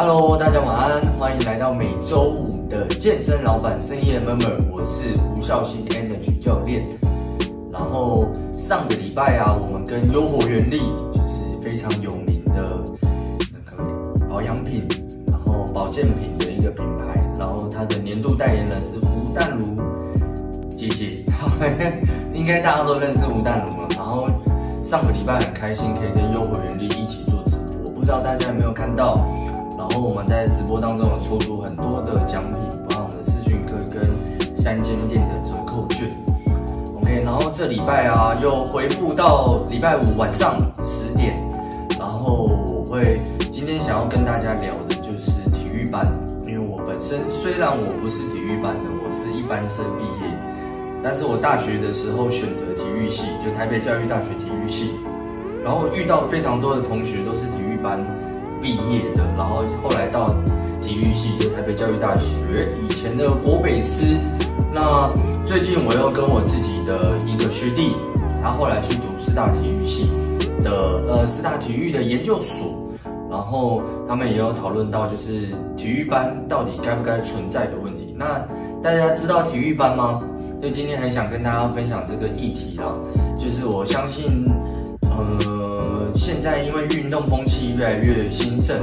Hello，大家晚安，欢迎来到每周五的健身老板深夜 Murmur，我是吴孝兴 Energy 教练。然后上个礼拜啊，我们跟优活原力就是非常有名的那个保养品，然后保健品的一个品牌，然后它的年度代言人是吴淡如姐姐，应该大家都认识吴淡如嘛。然后上个礼拜很开心可以跟优活原力一起做直播，不知道大家有没有看到？然后我们在直播当中有抽出很多的奖品，包括我们的视讯课跟三间店的折扣券。OK，然后这礼拜啊又恢复到礼拜五晚上十点，然后我会今天想要跟大家聊的就是体育班，因为我本身虽然我不是体育班的，我是一般生毕业，但是我大学的时候选择体育系，就台北教育大学体育系，然后遇到非常多的同学都是体育班。毕业的，然后后来到体育系，就台北教育大学以前的国北师。那最近我又跟我自己的一个学弟，他后来去读师大体育系的，呃，师大体育的研究所。然后他们也有讨论到，就是体育班到底该不该存在的问题。那大家知道体育班吗？所以今天很想跟大家分享这个议题啦，就是我相信，呃。现在因为运动风气越来越兴盛，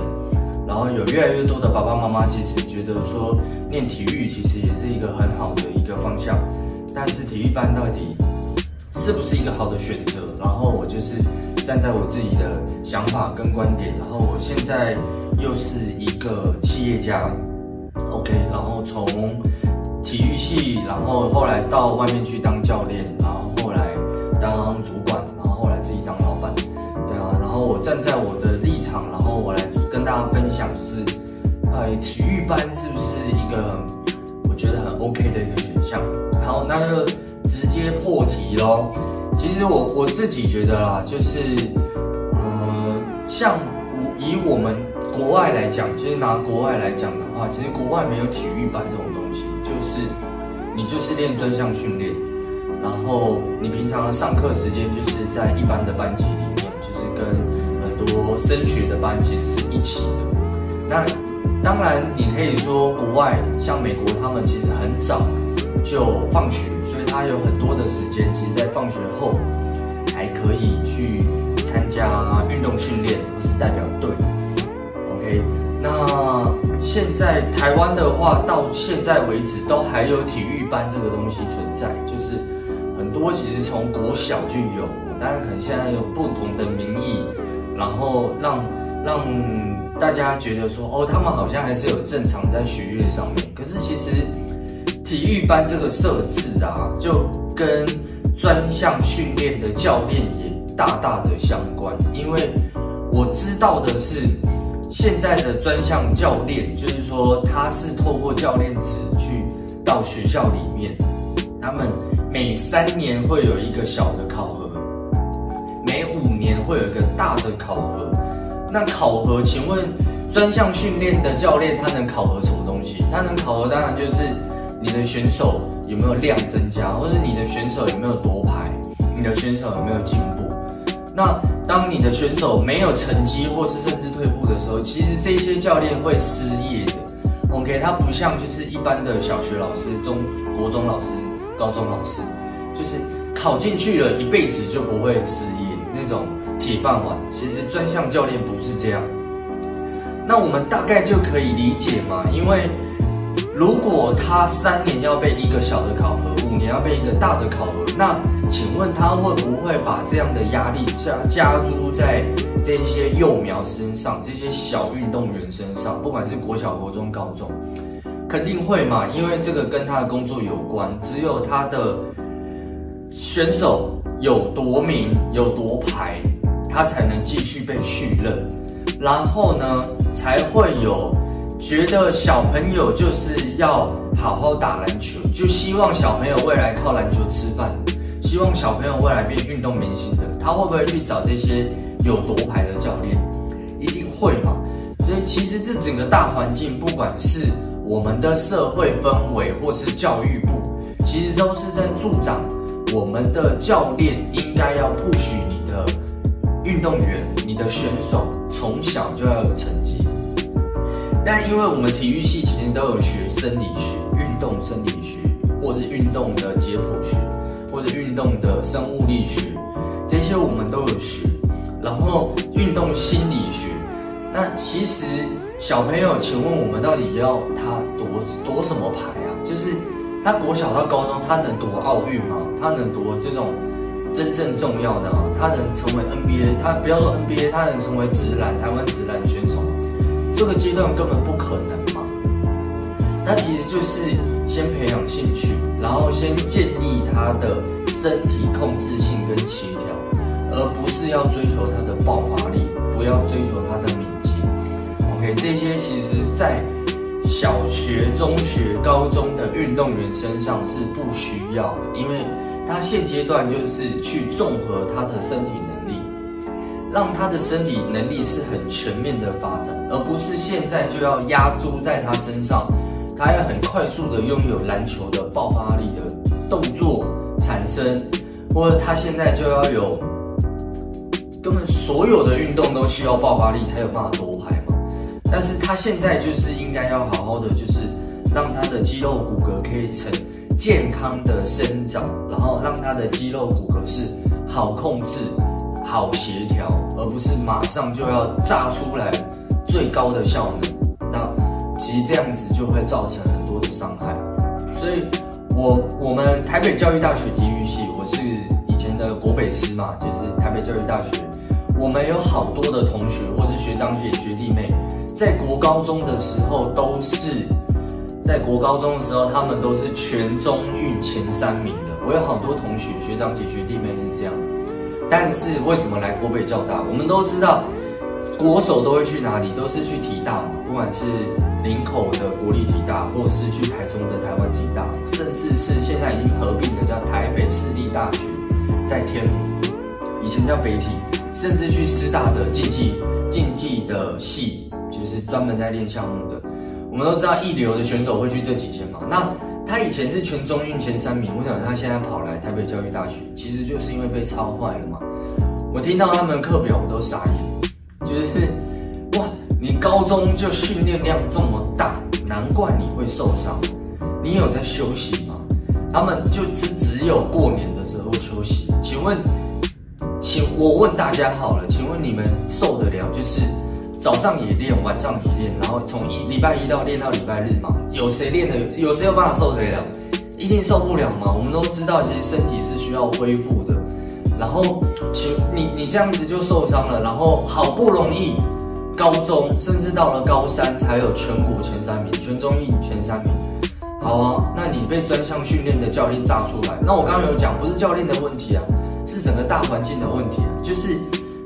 然后有越来越多的爸爸妈妈其实觉得说练体育其实也是一个很好的一个方向，但是体育班到底是不是一个好的选择？然后我就是站在我自己的想法跟观点，然后我现在又是一个企业家，OK，然后从体育系，然后后来到外面去当教练，然后后来当主管，站在我的立场，然后我来跟大家分享，就是，呃，体育班是不是一个我觉得很 OK 的一个选项？好，那就直接破题喽。其实我我自己觉得啦，就是，嗯，像以我们国外来讲，其实拿国外来讲的话，其实国外没有体育班这种东西，就是你就是练专项训练，然后你平常的上课时间就是在一般的班级里面，就是。跟多升学的班其实是一起的。那当然，你可以说国外像美国，他们其实很早就放学，所以他有很多的时间，其实在放学后还可以去参加运动训练或是代表队。OK，那现在台湾的话，到现在为止都还有体育班这个东西存在，就是很多其实从国小就有。当然，可能现在有不同的名义，然后让让大家觉得说，哦，他们好像还是有正常在学业上面。可是其实体育班这个设置啊，就跟专项训练的教练也大大的相关。因为我知道的是，现在的专项教练，就是说他是透过教练职去到学校里面，他们每三年会有一个小的考核。年会有一个大的考核，那考核，请问专项训练的教练他能考核什么东西？他能考核当然就是你的选手有没有量增加，或者你的选手有没有夺牌，你的选手有没有进步。那当你的选手没有成绩，或是甚至退步的时候，其实这些教练会失业的。OK，他不像就是一般的小学老师、中国中老师、高中老师，就是考进去了一辈子就不会失业。那种铁饭碗，其实专项教练不是这样。那我们大概就可以理解嘛，因为如果他三年要被一个小的考核，五年要被一个大的考核，那请问他会不会把这样的压力加加诸在这些幼苗身上，这些小运动员身上，不管是国小、国中、高中，肯定会嘛，因为这个跟他的工作有关，只有他的选手。有夺名，有夺牌，他才能继续被续任，然后呢，才会有觉得小朋友就是要好好打篮球，就希望小朋友未来靠篮球吃饭，希望小朋友未来变运动明星的，他会不会去找这些有夺牌的教练？一定会嘛。所以其实这整个大环境，不管是我们的社会氛围，或是教育部，其实都是在助长。我们的教练应该要 push 你的运动员，你的选手从小就要有成绩。但因为我们体育系其实都有学生理学、运动生理学，或者运动的解剖学，或者运动的生物力学，这些我们都有学。然后运动心理学，那其实小朋友，请问我们到底要他夺夺什么牌啊？就是他国小到高中，他能夺奥运吗？他能夺这种真正重要的吗？他能成为 NBA？他不要说 NBA，他能成为直男台湾直男选手？这个阶段根本不可能嘛。那其实就是先培养兴趣，然后先建立他的身体控制性跟协调。而不是要追求他的爆发力，不要追求他的敏捷。OK，这些其实在小学、中学、高中的运动员身上是不需要的，因为他现阶段就是去综合他的身体能力，让他的身体能力是很全面的发展，而不是现在就要压注在他身上，他要很快速的拥有篮球的爆发力的动作产生，或者他现在就要有。根本所有的运动都需要爆发力才有办法夺牌嘛，但是他现在就是应该要好好的，就是让他的肌肉骨骼可以成健康的生长，然后让他的肌肉骨骼是好控制、好协调，而不是马上就要炸出来最高的效能。那其实这样子就会造成很多的伤害。所以我我们台北教育大学体育系，我是以前的国北师嘛，就是台北教育大学。我们有好多的同学，或是学长姐、学弟妹，在国高中的时候都是，在国高中的时候，他们都是全中运前三名的。我有好多同学、学长姐、学弟妹是这样。但是为什么来国北教大？我们都知道，国手都会去哪里？都是去体大嘛，不管是林口的国立体大，或是去台中的台湾体大，甚至是现在已经合并的叫台北市立大学，在天母，以前叫北体。甚至去师大的竞技竞技的系，就是专门在练项目的。我们都知道一流的选手会去这几间嘛。那他以前是全中运前三名，为什么他现在跑来台北教育大学？其实就是因为被超坏了嘛。我听到他们课表我都傻眼，就是哇，你高中就训练量这么大，难怪你会受伤。你有在休息吗？他们就是只有过年的时候休息。请问？请我问大家好了，请问你们受得了？就是早上也练，晚上也练，然后从一礼拜一到练到礼拜日嘛？有谁练的？有谁有办法受得了？一定受不了嘛？我们都知道，其实身体是需要恢复的。然后，请你你这样子就受伤了，然后好不容易高中甚至到了高三才有全国前三名，全中运前三名。好啊，那你被专项训练的教练炸出来，那我刚刚有讲，不是教练的问题啊。是整个大环境的问题啊，就是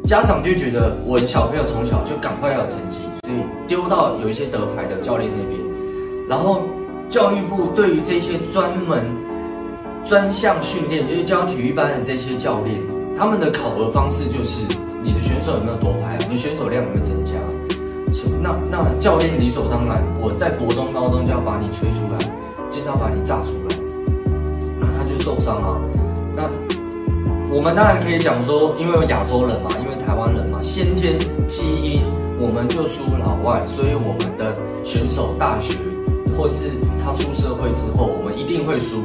家长就觉得我的小朋友从小就赶快要有成绩，所以丢到有一些得牌的教练那边，然后教育部对于这些专门专项训练，就是教体育班的这些教练，他们的考核方式就是你的选手有没有夺牌，你的选手量有没有增加？那那教练理所当然，我在国中、高中就要把你吹出来，就是要把你炸出来，那他就受伤了，那。我们当然可以讲说，因为亚洲人嘛，因为台湾人嘛，先天基因我们就输老外，所以我们的选手大学或是他出社会之后，我们一定会输。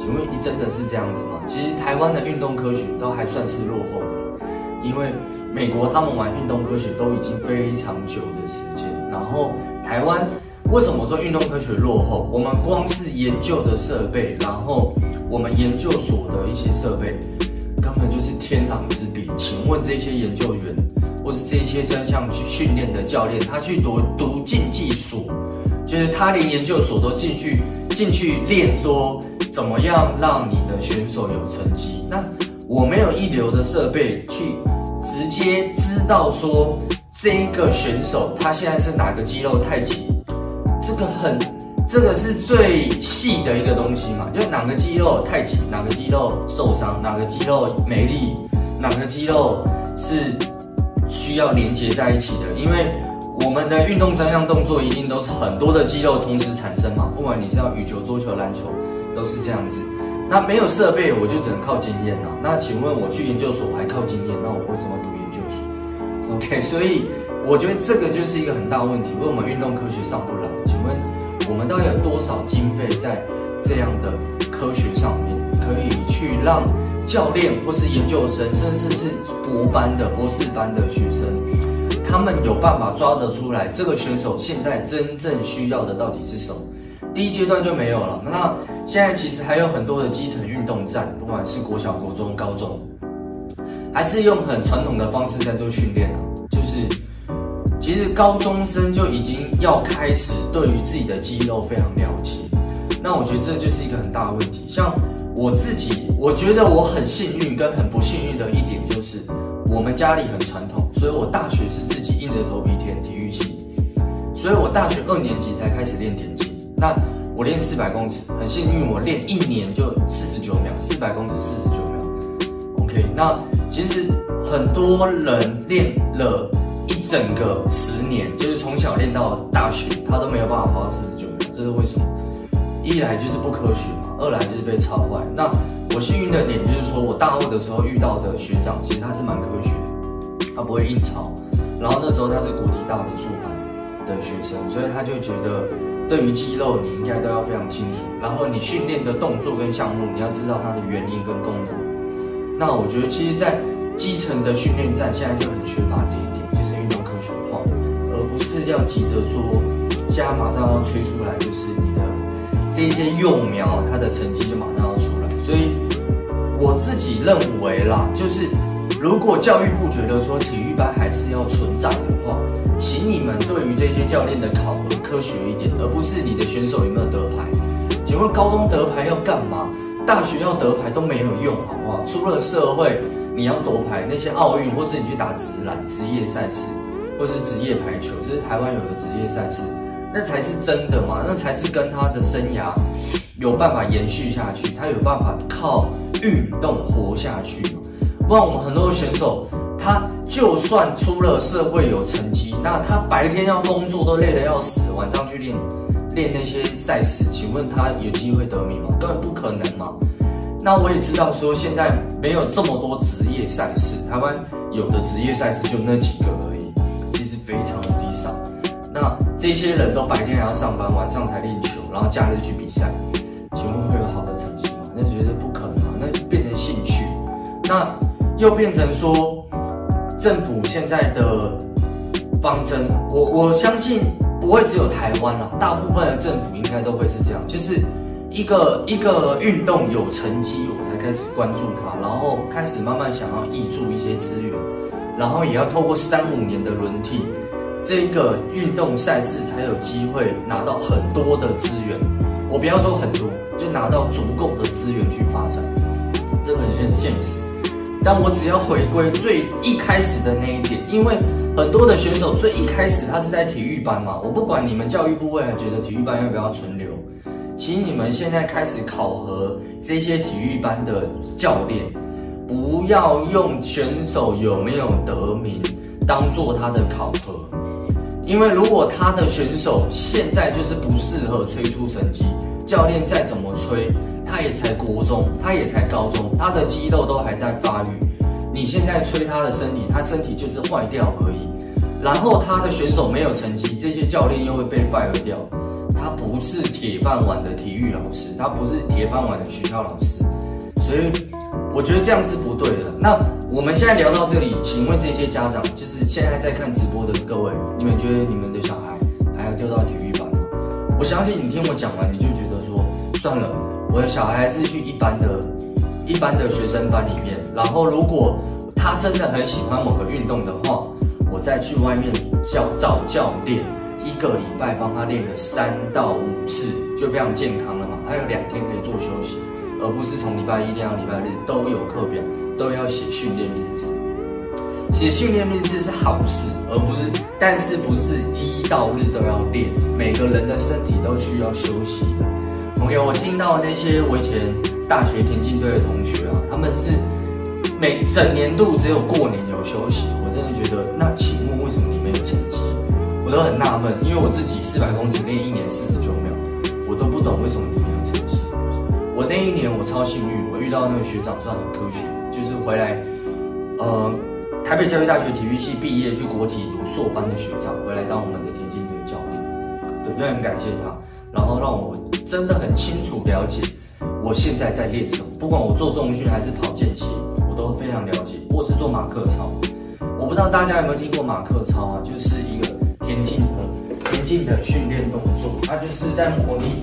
请问你真的是这样子吗？其实台湾的运动科学都还算是落后的，因为美国他们玩运动科学都已经非常久的时间，然后台湾为什么说运动科学落后？我们光是研究的设备，然后我们研究所的一些设备。那就是天壤之别。请问这些研究员，或是这些专项去训练的教练，他去读读竞技所，就是他连研究所都进去进去练，说怎么样让你的选手有成绩？那我没有一流的设备去直接知道说这一个选手他现在是哪个肌肉太紧，这个很。这个是最细的一个东西嘛，就哪个肌肉太紧，哪个肌肉受伤，哪个肌肉没力，哪个肌肉是需要连接在一起的。因为我们的运动专项动作一定都是很多的肌肉同时产生嘛，不管你是要羽球、桌球、篮球，都是这样子。那没有设备，我就只能靠经验了。那请问我去研究所我还靠经验，那我为什么读研究所？OK，所以我觉得这个就是一个很大问题，为什么运动科学上不来？我们到底有多少经费在这样的科学上面，可以去让教练或是研究生，甚至是博班的博士班的学生，他们有办法抓得出来这个选手现在真正需要的到底是什么？第一阶段就没有了。那现在其实还有很多的基层运动站，不管是国小、国中、高中，还是用很传统的方式在做训练。其实高中生就已经要开始对于自己的肌肉非常了解。那我觉得这就是一个很大的问题。像我自己，我觉得我很幸运跟很不幸运的一点就是，我们家里很传统，所以我大学是自己硬着头皮填体育系，所以我大学二年级才开始练田径。那我练四百公尺，很幸运，我练一年就四十九秒，四百公尺四十九秒。OK，那其实很多人练了一整个十年，就是从小练到大学，他都没有办法跑到四十九秒，这是为什么？一来就是不科学嘛，二来就是被操坏。那我幸运的点就是说我大二的时候遇到的学长，其实他是蛮科学，他不会硬抄。然后那时候他是国体大的数班的学生，所以他就觉得。对于肌肉，你应该都要非常清楚。然后你训练的动作跟项目，你要知道它的原因跟功能。那我觉得，其实，在基层的训练站，现在就很缺乏这一点，不是要急着说，家马上要催出来，就是你的这些幼苗，它的成绩就马上要出来。所以我自己认为啦，就是如果教育部觉得说体育班还是要存在的话，请你们对于这些教练的考核科学一点，而不是你的选手有没有得牌。请问高中得牌要干嘛？大学要得牌都没有用，好不好？出了社会你要夺牌，那些奥运或是你去打职篮职业赛事，或是职业排球，这是台湾有的职业赛事，那才是真的嘛？那才是跟他的生涯有办法延续下去，他有办法靠运动活下去嘛？不然我们很多的选手。他就算出了社会有成绩，那他白天要工作都累得要死，晚上去练练那些赛事，请问他有机会得名吗？根本不可能嘛。那我也知道说现在没有这么多职业赛事，台湾有的职业赛事就那几个，非常的低少。那这些人都白天还要上班，晚上才练球，然后假日去比赛，请问会有好的成绩吗？那绝对不可能啊，那变成兴趣，那又变成说。政府现在的方针，我我相信不会只有台湾啦，大部分的政府应该都会是这样，就是一个一个运动有成绩，我才开始关注它，然后开始慢慢想要挹注一些资源，然后也要透过三五年的轮替，这个运动赛事才有机会拿到很多的资源。我不要说很多，就拿到足够的资源去发展，这个很现实。但我只要回归最一开始的那一点，因为很多的选手最一开始他是在体育班嘛，我不管你们教育部未来觉得体育班要不要存留，请你们现在开始考核这些体育班的教练，不要用选手有没有得名当做他的考核，因为如果他的选手现在就是不适合催出成绩，教练再怎么催。他也才国中，他也才高中，他的肌肉都还在发育。你现在催他的身体，他身体就是坏掉而已。然后他的选手没有成绩，这些教练又会被 fire 掉。他不是铁饭碗的体育老师，他不是铁饭碗的学校老师。所以我觉得这样是不对的。那我们现在聊到这里，请问这些家长，就是现在在看直播的各位，你们觉得你们的小孩还要丢到体育班吗？我相信你听我讲完，你就觉得说算了。我的小孩还是去一般的、一般的学生班里面，然后如果他真的很喜欢某个运动的话，我再去外面教找教练，一个礼拜帮他练个三到五次，就非常健康了嘛。他有两天可以做休息，而不是从礼拜一练到礼拜日都有课表，都要写训练日志。写训练日志是好事，而不是，但是不是一到日都要练，每个人的身体都需要休息的。OK，我听到那些我以前大学田径队的同学啊，他们是每整年度只有过年有休息。我真的觉得，那请问为什么你没有成绩？我都很纳闷，因为我自己四百公尺练一年四十九秒，我都不懂为什么你没有。我那一年我超幸运，我遇到那个学长算很科学，就是回来，呃，台北教育大学体育系毕业去国体读硕班的学长，回来当我们的田径队教练，对，就很感谢他，然后让我真的很清楚了解我现在在练什么，不管我做重训还是跑间歇，我都非常了解，或是做马克操，我不知道大家有没有听过马克操啊，就是一个田径的田径的训练动作，它就是在模拟，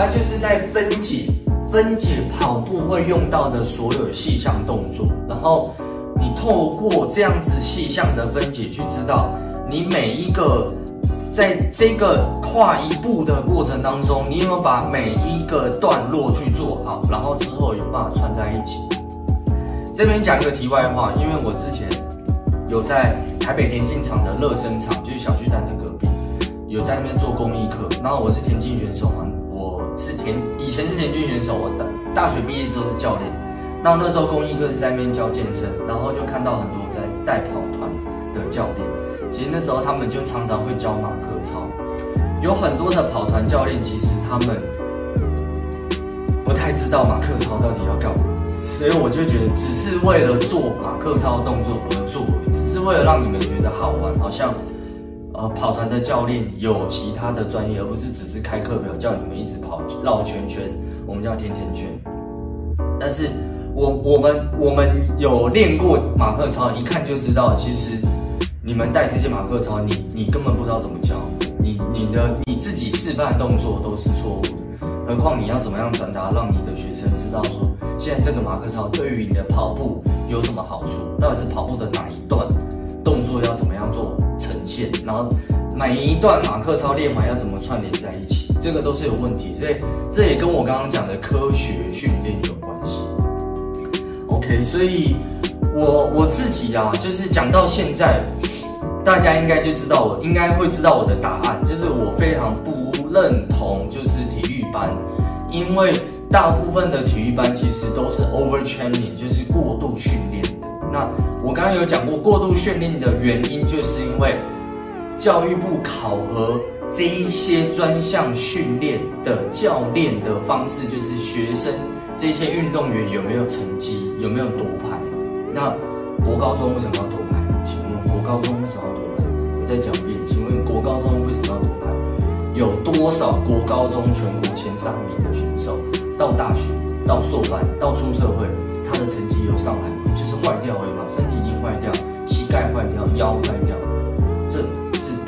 它就是在分解。分解跑步会用到的所有细项动作，然后你透过这样子细项的分解，去知道你每一个在这个跨一步的过程当中，你有没有把每一个段落去做好，然后之后有办法串在一起。这边讲一个题外话，因为我之前有在台北田径场的热身场，就是小巨蛋的隔壁，有在那边做公益课，然后我是田径选手嘛。是田，以前是田径选手，我大大学毕业之后是教练。那那时候公益课是在那边教健身，然后就看到很多在带跑团的教练。其实那时候他们就常常会教马克操，有很多的跑团教练，其实他们不太知道马克操到底要干嘛，所以我就觉得只是为了做马克操的动作而做，只是为了让你们觉得好玩，好像。跑团的教练有其他的专业，而不是只是开课表叫你们一直跑绕圈圈，我们叫甜甜圈。但是我我们我们有练过马克操，一看就知道，其实你们带这些马克操，你你根本不知道怎么教，你你的你自己示范动作都是错误的，何况你要怎么样传达，让你的学生知道说，现在这个马克操对于你的跑步有什么好处，到底是跑步的哪一段动作要怎么样做。然后每一段马克操练完要怎么串联在一起，这个都是有问题，所以这也跟我刚刚讲的科学训练有关系。OK，所以我我自己啊，就是讲到现在，大家应该就知道我应该会知道我的答案，就是我非常不认同就是体育班，因为大部分的体育班其实都是 overtraining，就是过度训练。那我刚刚有讲过，过度训练的原因就是因为。教育部考核这一些专项训练的教练的方式，就是学生这些运动员有没有成绩，有没有夺牌。那国高中为什么要夺牌？请问国高中为什么要夺牌？我再讲一遍，请问国高中为什么要夺牌？有多少国高中全国前三名的选手到大学、到硕班、到出社会，他的成绩有上来？就是坏掉而已嘛，身体已经坏掉，膝盖坏掉，腰坏掉。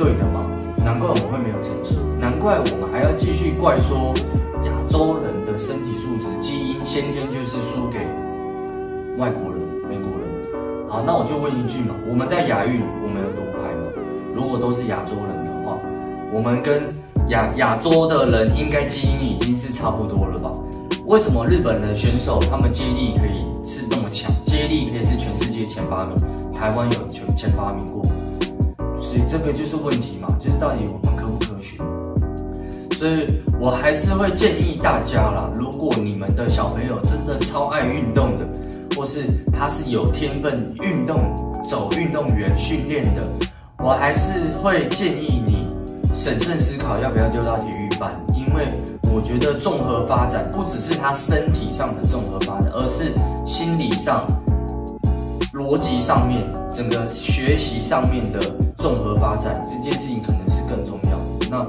对的吗？难怪我们会没有成绩，难怪我们还要继续怪说亚洲人的身体素质基因先天就是输给外国人、美国人。好，那我就问一句嘛，我们在亚运我们有夺牌吗？如果都是亚洲人的话，我们跟亚亚洲的人应该基因已经是差不多了吧？为什么日本的选手他们接力可以是那么强，接力可以是全世界前八名，台湾有前前八名过？所以这个就是问题嘛，就是到底我们科不科学？所以我还是会建议大家啦，如果你们的小朋友真的超爱运动的，或是他是有天分运动走运动员训练的，我还是会建议你审慎思考要不要丢到体育班，因为我觉得综合发展不只是他身体上的综合发展，而是心理上。逻辑上面，整个学习上面的综合发展，这件事情可能是更重要。那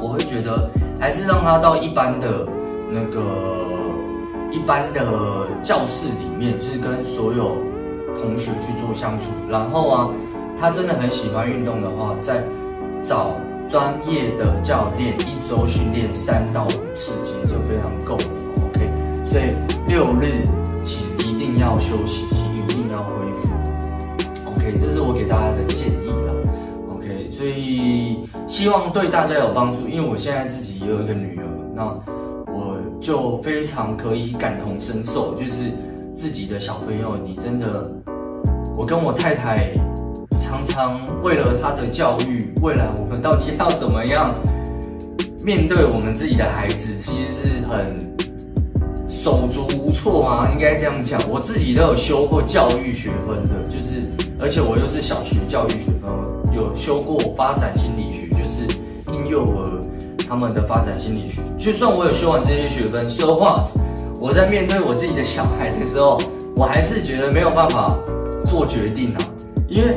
我会觉得，还是让他到一般的那个一般的教室里面，就是跟所有同学去做相处。然后啊，他真的很喜欢运动的话，再找专业的教练，一周训练三到五次，其实就非常够了。OK，所以六日请一定要休息。这是我给大家的建议啦，OK，所以希望对大家有帮助。因为我现在自己也有一个女儿，那我就非常可以感同身受，就是自己的小朋友，你真的，我跟我太太常常为了她的教育，未来我们到底要怎么样面对我们自己的孩子，其实是很。手足无措吗？应该这样讲。我自己都有修过教育学分的，就是，而且我又是小学教育学分，有修过发展心理学，就是婴幼儿他们的发展心理学。就算我有修完这些学分，说话，我在面对我自己的小孩的时候，我还是觉得没有办法做决定啊，因为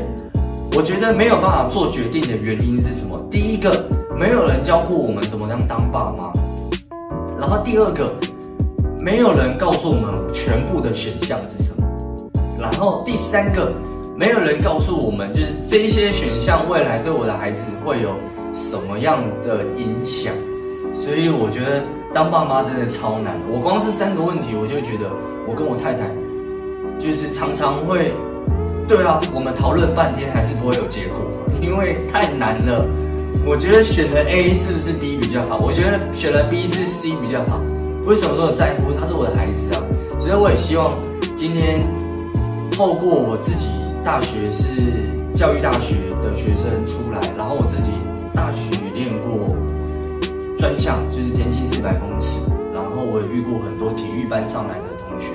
我觉得没有办法做决定的原因是什么？第一个，没有人教过我们怎么样当爸妈，然后第二个，没有人告诉我们全部的选项是什么，然后第三个，没有人告诉我们就是这些选项未来对我的孩子会有什么样的影响，所以我觉得当爸妈真的超难。我光这三个问题，我就觉得我跟我太太。就是常常会，对啊，我们讨论半天还是不会有结果，因为太难了。我觉得选了 A 是不是 B 比较好？我觉得选了 B 是 C 比较好。为什么说我在乎？他是我的孩子啊，所以我也希望今天透过我自己大学是教育大学的学生出来，然后我自己大学练过专项，就是田径四百公尺，然后我也遇过很多体育班上来的同学。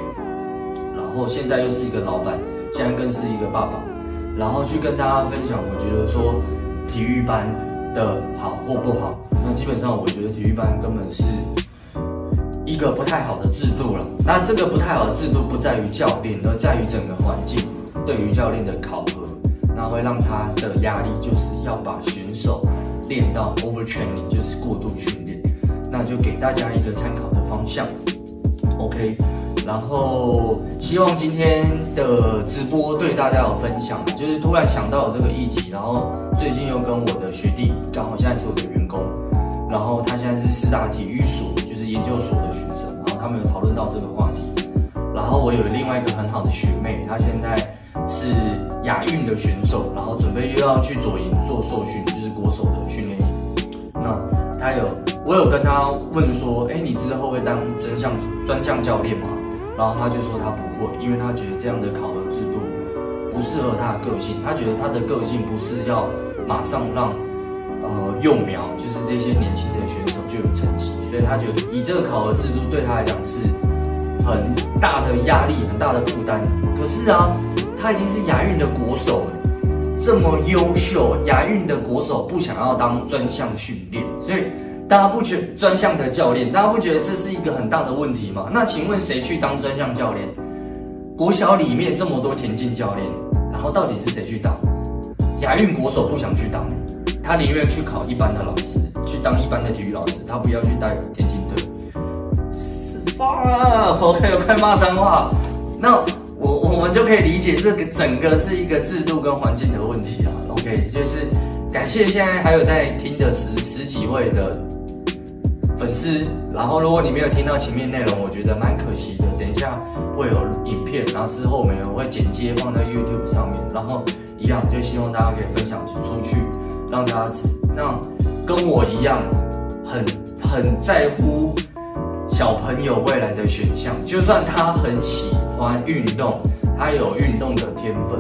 然后现在又是一个老板，现在更是一个爸爸，然后去跟大家分享，我觉得说体育班的好或不好。那基本上，我觉得体育班根本是一个不太好的制度了。那这个不太好的制度不在于教练，而在于整个环境对于教练的考核，那会让他的压力就是要把选手练到 overtraining，就是过度训练。那就给大家一个参考的方向。OK。然后希望今天的直播对大家有分享，就是突然想到了这个议题，然后最近又跟我的学弟，刚好现在是我的员工，然后他现在是四大体育所，研究所的学生，然后他们有讨论到这个话题，然后我有另外一个很好的学妹，她现在是亚运的选手，然后准备又要去左营做受训，就是国手的训练营，那她有，我有跟她问说，哎，你之后会当专项专项教练吗？然后他就说他不会，因为他觉得这样的考核制度不适合他的个性。他觉得他的个性不是要马上让呃幼苗，就是这些年轻的选手就有成绩，所以他觉得以这个考核制度对他来讲是很大的压力、很大的负担。可是啊，他已经是亚运的国手了，这么优秀，亚运的国手不想要当专项训练，所以。大家不觉专项的教练，大家不觉得这是一个很大的问题吗？那请问谁去当专项教练？国小里面这么多田径教练，然后到底是谁去当？亚运国手不想去当，他宁愿去考一般的老师，当一般的体育老师，他不要去带田径队。是吧？OK，快骂脏话。那我我们就可以理解这个整个是一个制度跟环境的问题啊。OK，就是感谢现在还有在听的十十几位的。粉丝，然后如果你没有听到前面内容，我觉得蛮可惜的。等一下会有影片，然后之后我们会剪接放在 YouTube 上面，然后一样就希望大家可以分享出去，让大家让跟我一样很很在乎小朋友未来的选项，就算他很喜欢运动，他有运动的天分，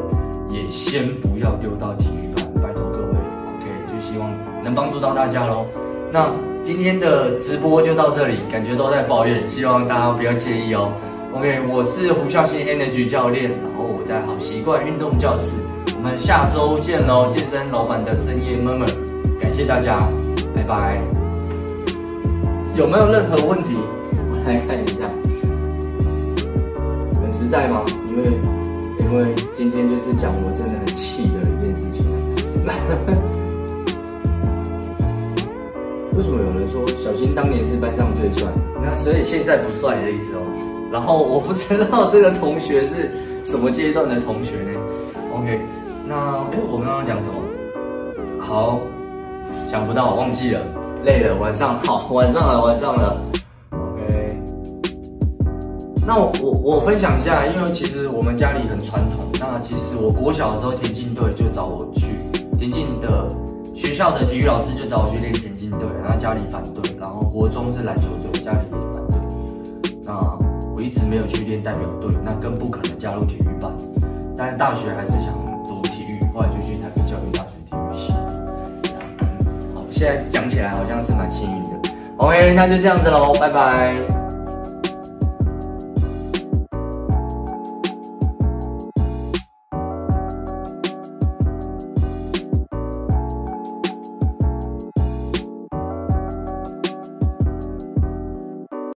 也先不要丢到体育班，拜托各位，OK，就希望能帮助到大家喽。那。今天的直播就到这里，感觉都在抱怨，希望大家不要介意哦。OK，我是胡孝新 Energy 教练，然后我在好习惯运动教室，我们下周见喽！健身老板的深夜 murmur，感谢大家，拜拜。有没有任何问题？我来看一下，很实在吗？因为因为今天就是讲我真的很气的一件事情。为什么有人说小新当年是班上最帅？那所以现在不帅的意思哦。然后我不知道这个同学是什么阶段的同学呢？OK，那哎，我刚刚讲什么？好，想不到，忘记了，累了，晚上好，晚上了，晚上了。OK，那我我我分享一下，因为其实我们家里很传统。那其实我国小的时候田径队就找我去田径的学校的体育老师就找我去练田径。队，然后家里反对，然后国中是篮球队，家里也反对。那我一直没有去练代表队，那更不可能加入体育班。但是大学还是想现在讲起来好像是蛮幸运的。OK，那就这样子喽，拜拜。